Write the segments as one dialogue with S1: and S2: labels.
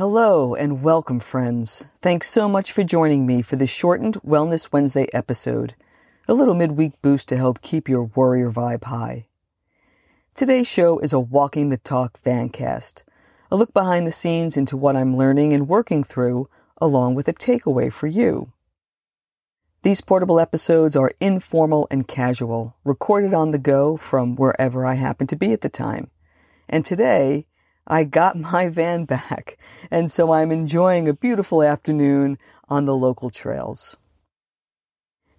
S1: Hello and welcome, friends. Thanks so much for joining me for this shortened Wellness Wednesday episode, a little midweek boost to help keep your warrior vibe high. Today's show is a Walking the Talk Vancast, a look behind the scenes into what I'm learning and working through, along with a takeaway for you. These portable episodes are informal and casual, recorded on the go from wherever I happen to be at the time. And today, I got my van back, and so I'm enjoying a beautiful afternoon on the local trails.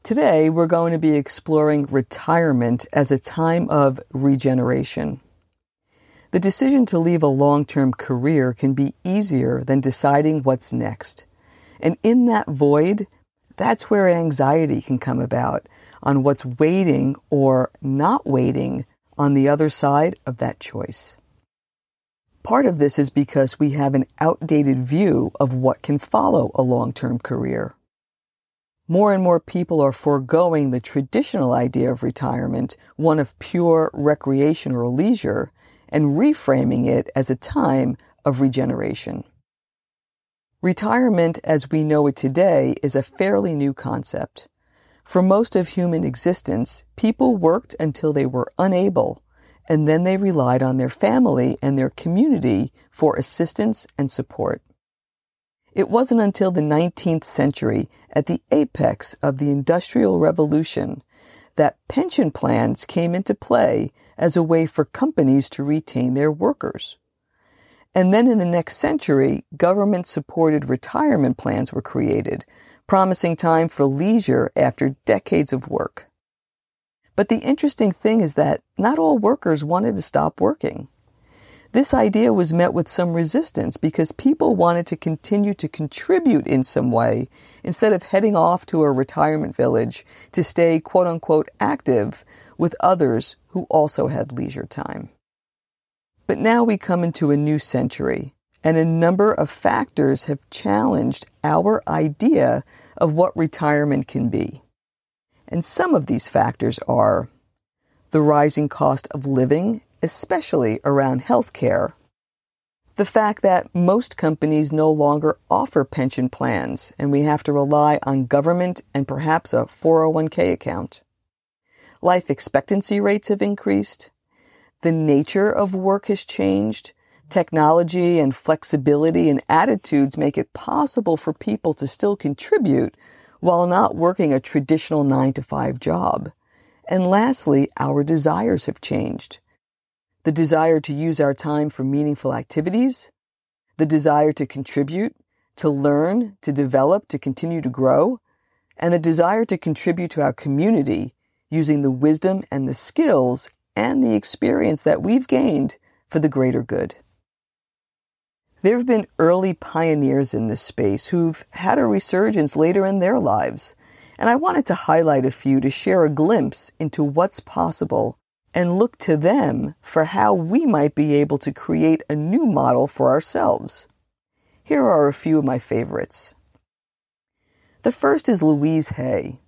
S1: Today, we're going to be exploring retirement as a time of regeneration. The decision to leave a long term career can be easier than deciding what's next. And in that void, that's where anxiety can come about on what's waiting or not waiting on the other side of that choice. Part of this is because we have an outdated view of what can follow a long term career. More and more people are foregoing the traditional idea of retirement, one of pure recreation or leisure, and reframing it as a time of regeneration. Retirement as we know it today is a fairly new concept. For most of human existence, people worked until they were unable and then they relied on their family and their community for assistance and support. It wasn't until the 19th century, at the apex of the Industrial Revolution, that pension plans came into play as a way for companies to retain their workers. And then in the next century, government supported retirement plans were created, promising time for leisure after decades of work. But the interesting thing is that not all workers wanted to stop working. This idea was met with some resistance because people wanted to continue to contribute in some way instead of heading off to a retirement village to stay quote unquote active with others who also had leisure time. But now we come into a new century and a number of factors have challenged our idea of what retirement can be. And some of these factors are the rising cost of living, especially around healthcare, the fact that most companies no longer offer pension plans and we have to rely on government and perhaps a 401k account. Life expectancy rates have increased. The nature of work has changed. Technology and flexibility and attitudes make it possible for people to still contribute while not working a traditional nine to five job. And lastly, our desires have changed. The desire to use our time for meaningful activities, the desire to contribute, to learn, to develop, to continue to grow, and the desire to contribute to our community using the wisdom and the skills and the experience that we've gained for the greater good. There have been early pioneers in this space who've had a resurgence later in their lives, and I wanted to highlight a few to share a glimpse into what's possible and look to them for how we might be able to create a new model for ourselves. Here are a few of my favorites. The first is Louise Hay.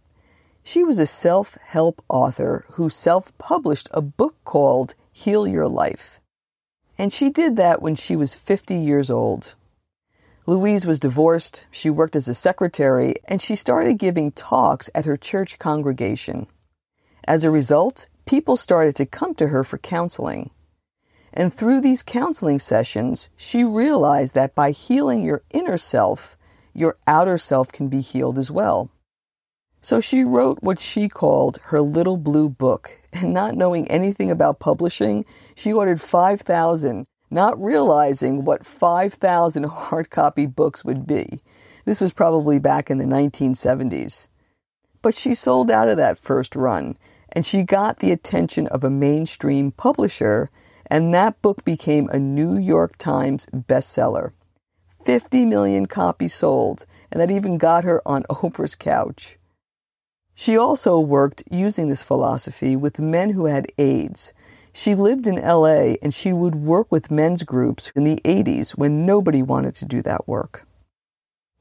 S1: She was a self help author who self published a book called Heal Your Life. And she did that when she was 50 years old. Louise was divorced, she worked as a secretary, and she started giving talks at her church congregation. As a result, people started to come to her for counseling. And through these counseling sessions, she realized that by healing your inner self, your outer self can be healed as well. So she wrote what she called her little blue book, and not knowing anything about publishing, she ordered 5,000, not realizing what 5,000 hard copy books would be. This was probably back in the 1970s. But she sold out of that first run, and she got the attention of a mainstream publisher, and that book became a New York Times bestseller. 50 million copies sold, and that even got her on Oprah's couch. She also worked using this philosophy with men who had AIDS. She lived in LA and she would work with men's groups in the 80s when nobody wanted to do that work.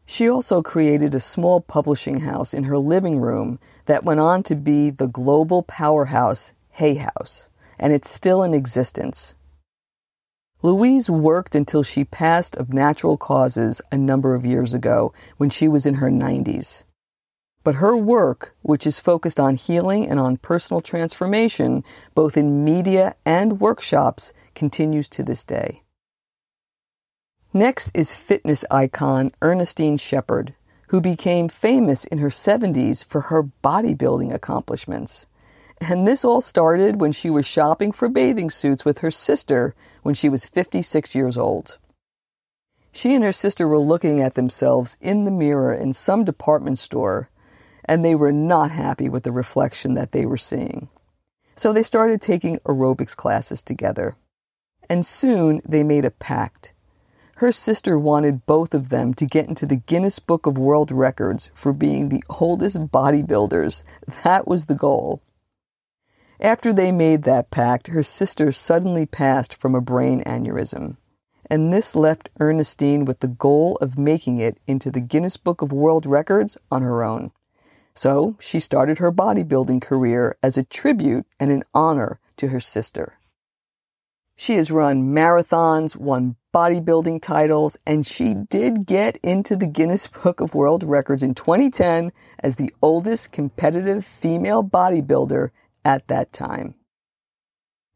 S1: She also created a small publishing house in her living room that went on to be the global powerhouse Hay House, and it's still in existence. Louise worked until she passed of natural causes a number of years ago when she was in her 90s. But her work, which is focused on healing and on personal transformation, both in media and workshops, continues to this day. Next is fitness icon Ernestine Shepherd, who became famous in her 70s for her bodybuilding accomplishments. And this all started when she was shopping for bathing suits with her sister when she was 56 years old. She and her sister were looking at themselves in the mirror in some department store and they were not happy with the reflection that they were seeing. So they started taking aerobics classes together. And soon they made a pact. Her sister wanted both of them to get into the Guinness Book of World Records for being the oldest bodybuilders. That was the goal. After they made that pact, her sister suddenly passed from a brain aneurysm. And this left Ernestine with the goal of making it into the Guinness Book of World Records on her own. So she started her bodybuilding career as a tribute and an honor to her sister. She has run marathons, won bodybuilding titles, and she did get into the Guinness Book of World Records in 2010 as the oldest competitive female bodybuilder at that time.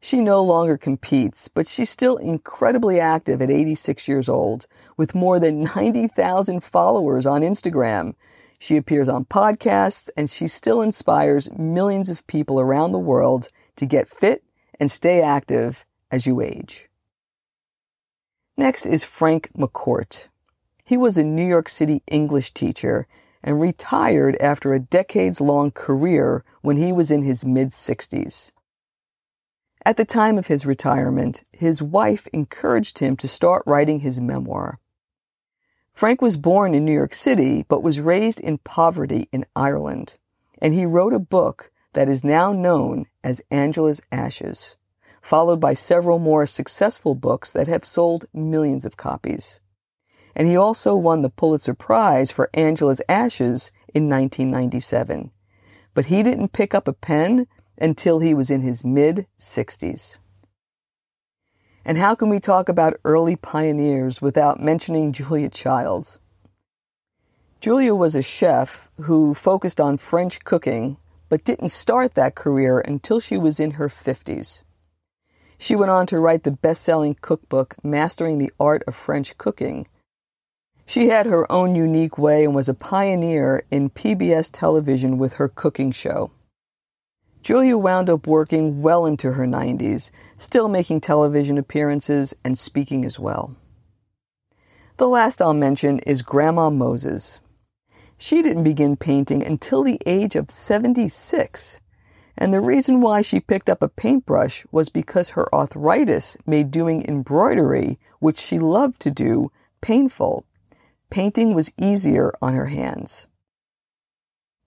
S1: She no longer competes, but she's still incredibly active at 86 years old with more than 90,000 followers on Instagram she appears on podcasts and she still inspires millions of people around the world to get fit and stay active as you age. Next is Frank McCourt. He was a New York City English teacher and retired after a decades long career when he was in his mid 60s. At the time of his retirement, his wife encouraged him to start writing his memoir. Frank was born in New York City, but was raised in poverty in Ireland, and he wrote a book that is now known as Angela's Ashes, followed by several more successful books that have sold millions of copies. And he also won the Pulitzer Prize for Angela's Ashes in 1997. But he didn't pick up a pen until he was in his mid 60s. And how can we talk about early pioneers without mentioning Julia Childs? Julia was a chef who focused on French cooking, but didn't start that career until she was in her 50s. She went on to write the best selling cookbook, Mastering the Art of French Cooking. She had her own unique way and was a pioneer in PBS television with her cooking show. Julia wound up working well into her 90s, still making television appearances and speaking as well. The last I'll mention is Grandma Moses. She didn't begin painting until the age of 76. And the reason why she picked up a paintbrush was because her arthritis made doing embroidery, which she loved to do, painful. Painting was easier on her hands.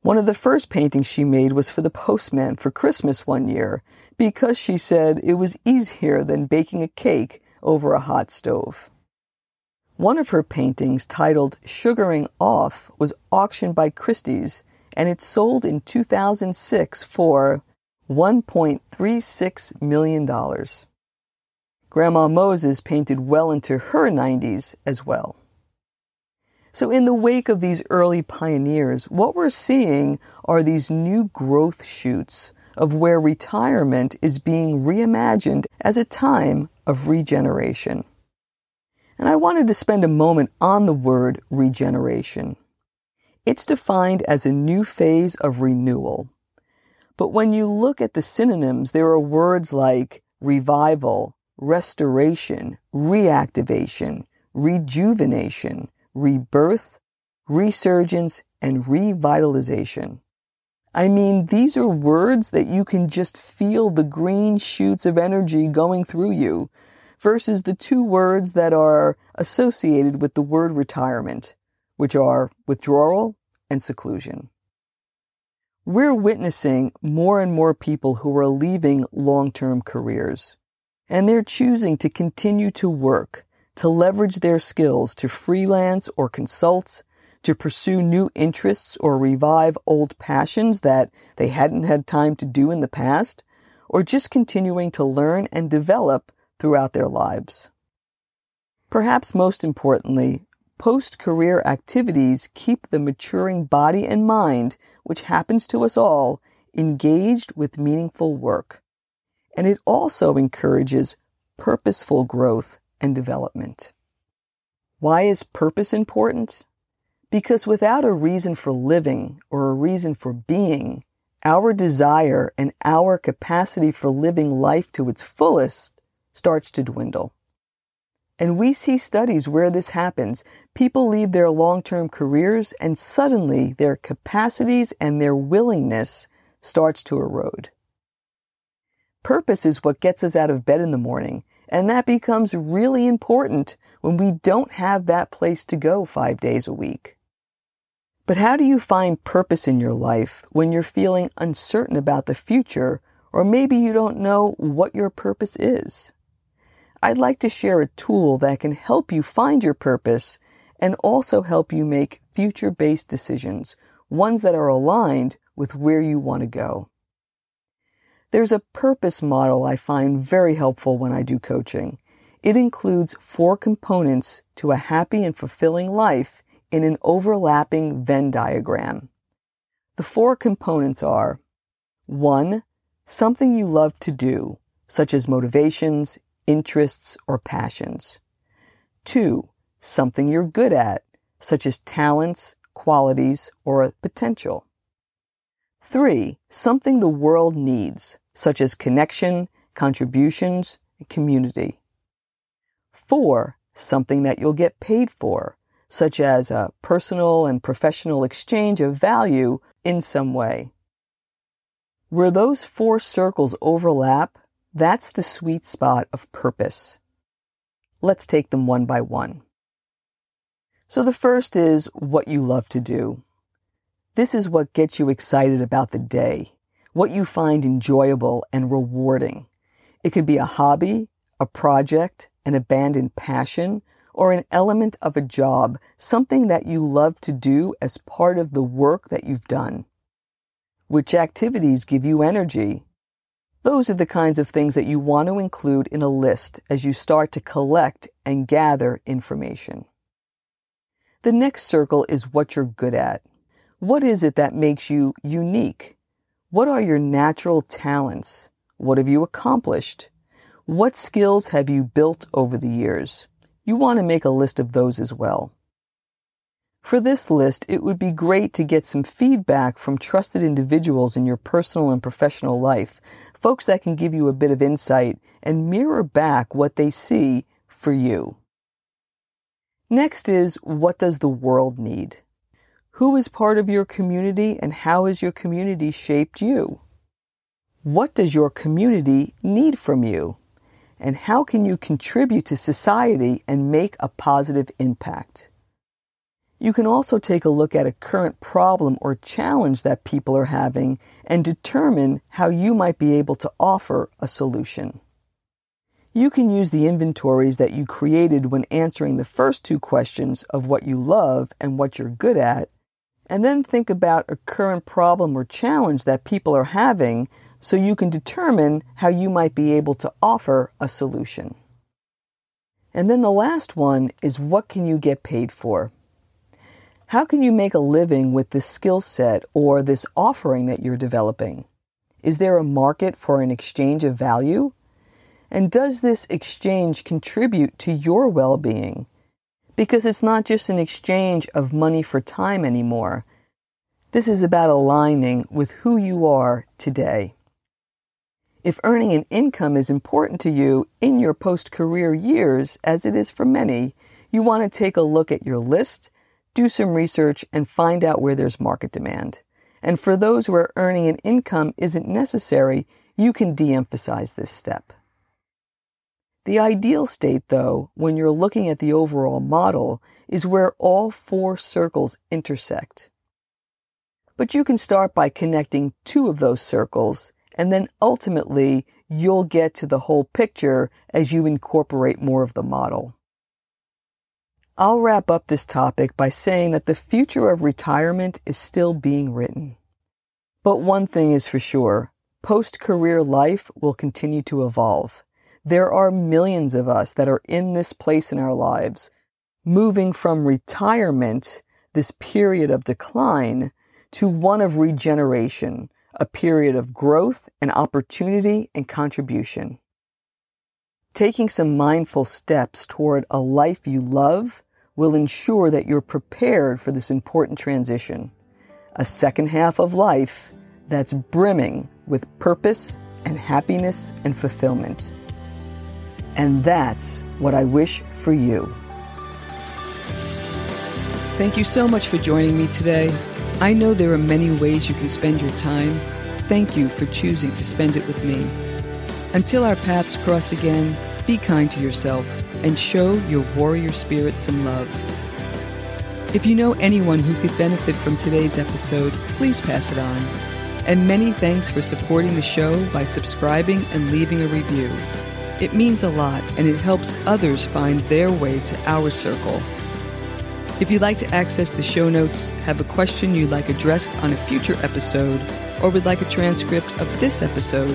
S1: One of the first paintings she made was for the postman for Christmas one year because she said it was easier than baking a cake over a hot stove. One of her paintings, titled Sugaring Off, was auctioned by Christie's and it sold in 2006 for $1.36 million. Grandma Moses painted well into her 90s as well. So, in the wake of these early pioneers, what we're seeing are these new growth shoots of where retirement is being reimagined as a time of regeneration. And I wanted to spend a moment on the word regeneration. It's defined as a new phase of renewal. But when you look at the synonyms, there are words like revival, restoration, reactivation, rejuvenation, rebirth, resurgence, and revitalization. I mean, these are words that you can just feel the green shoots of energy going through you versus the two words that are associated with the word retirement, which are withdrawal and seclusion. We're witnessing more and more people who are leaving long term careers, and they're choosing to continue to work, to leverage their skills to freelance or consult, to pursue new interests or revive old passions that they hadn't had time to do in the past, or just continuing to learn and develop throughout their lives. Perhaps most importantly, post career activities keep the maturing body and mind, which happens to us all, engaged with meaningful work. And it also encourages purposeful growth and development. Why is purpose important? Because without a reason for living or a reason for being, our desire and our capacity for living life to its fullest starts to dwindle. And we see studies where this happens. People leave their long term careers and suddenly their capacities and their willingness starts to erode. Purpose is what gets us out of bed in the morning, and that becomes really important when we don't have that place to go five days a week. But how do you find purpose in your life when you're feeling uncertain about the future, or maybe you don't know what your purpose is? I'd like to share a tool that can help you find your purpose and also help you make future based decisions, ones that are aligned with where you want to go. There's a purpose model I find very helpful when I do coaching. It includes four components to a happy and fulfilling life in an overlapping Venn diagram. The four components are 1. Something you love to do, such as motivations, interests, or passions. 2. Something you're good at, such as talents, qualities, or potential. 3. Something the world needs, such as connection, contributions, and community. 4. Something that you'll get paid for, such as a personal and professional exchange of value in some way. Where those four circles overlap, that's the sweet spot of purpose. Let's take them one by one. So the first is what you love to do. This is what gets you excited about the day, what you find enjoyable and rewarding. It could be a hobby, a project, an abandoned passion, or an element of a job, something that you love to do as part of the work that you've done. Which activities give you energy? Those are the kinds of things that you want to include in a list as you start to collect and gather information. The next circle is what you're good at. What is it that makes you unique? What are your natural talents? What have you accomplished? What skills have you built over the years? you want to make a list of those as well. For this list, it would be great to get some feedback from trusted individuals in your personal and professional life, folks that can give you a bit of insight and mirror back what they see for you. Next is what does the world need? Who is part of your community and how has your community shaped you? What does your community need from you? and how can you contribute to society and make a positive impact? You can also take a look at a current problem or challenge that people are having and determine how you might be able to offer a solution. You can use the inventories that you created when answering the first two questions of what you love and what you're good at, and then think about a current problem or challenge that people are having so you can determine how you might be able to offer a solution. And then the last one is what can you get paid for? How can you make a living with this skill set or this offering that you're developing? Is there a market for an exchange of value? And does this exchange contribute to your well being? Because it's not just an exchange of money for time anymore. This is about aligning with who you are today. If earning an income is important to you in your post career years, as it is for many, you want to take a look at your list, do some research, and find out where there's market demand. And for those where earning an income isn't necessary, you can de emphasize this step. The ideal state, though, when you're looking at the overall model, is where all four circles intersect. But you can start by connecting two of those circles, and then ultimately you'll get to the whole picture as you incorporate more of the model. I'll wrap up this topic by saying that the future of retirement is still being written. But one thing is for sure post career life will continue to evolve. There are millions of us that are in this place in our lives, moving from retirement, this period of decline, to one of regeneration, a period of growth and opportunity and contribution. Taking some mindful steps toward a life you love will ensure that you're prepared for this important transition. A second half of life that's brimming with purpose and happiness and fulfillment. And that's what I wish for you. Thank you so much for joining me today. I know there are many ways you can spend your time. Thank you for choosing to spend it with me. Until our paths cross again, be kind to yourself and show your warrior spirit some love. If you know anyone who could benefit from today's episode, please pass it on. And many thanks for supporting the show by subscribing and leaving a review. It means a lot and it helps others find their way to our circle. If you'd like to access the show notes, have a question you'd like addressed on a future episode, or would like a transcript of this episode,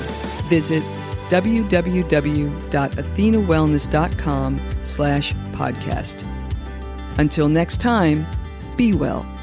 S1: visit www.athenawellness.com slash podcast. Until next time, be well.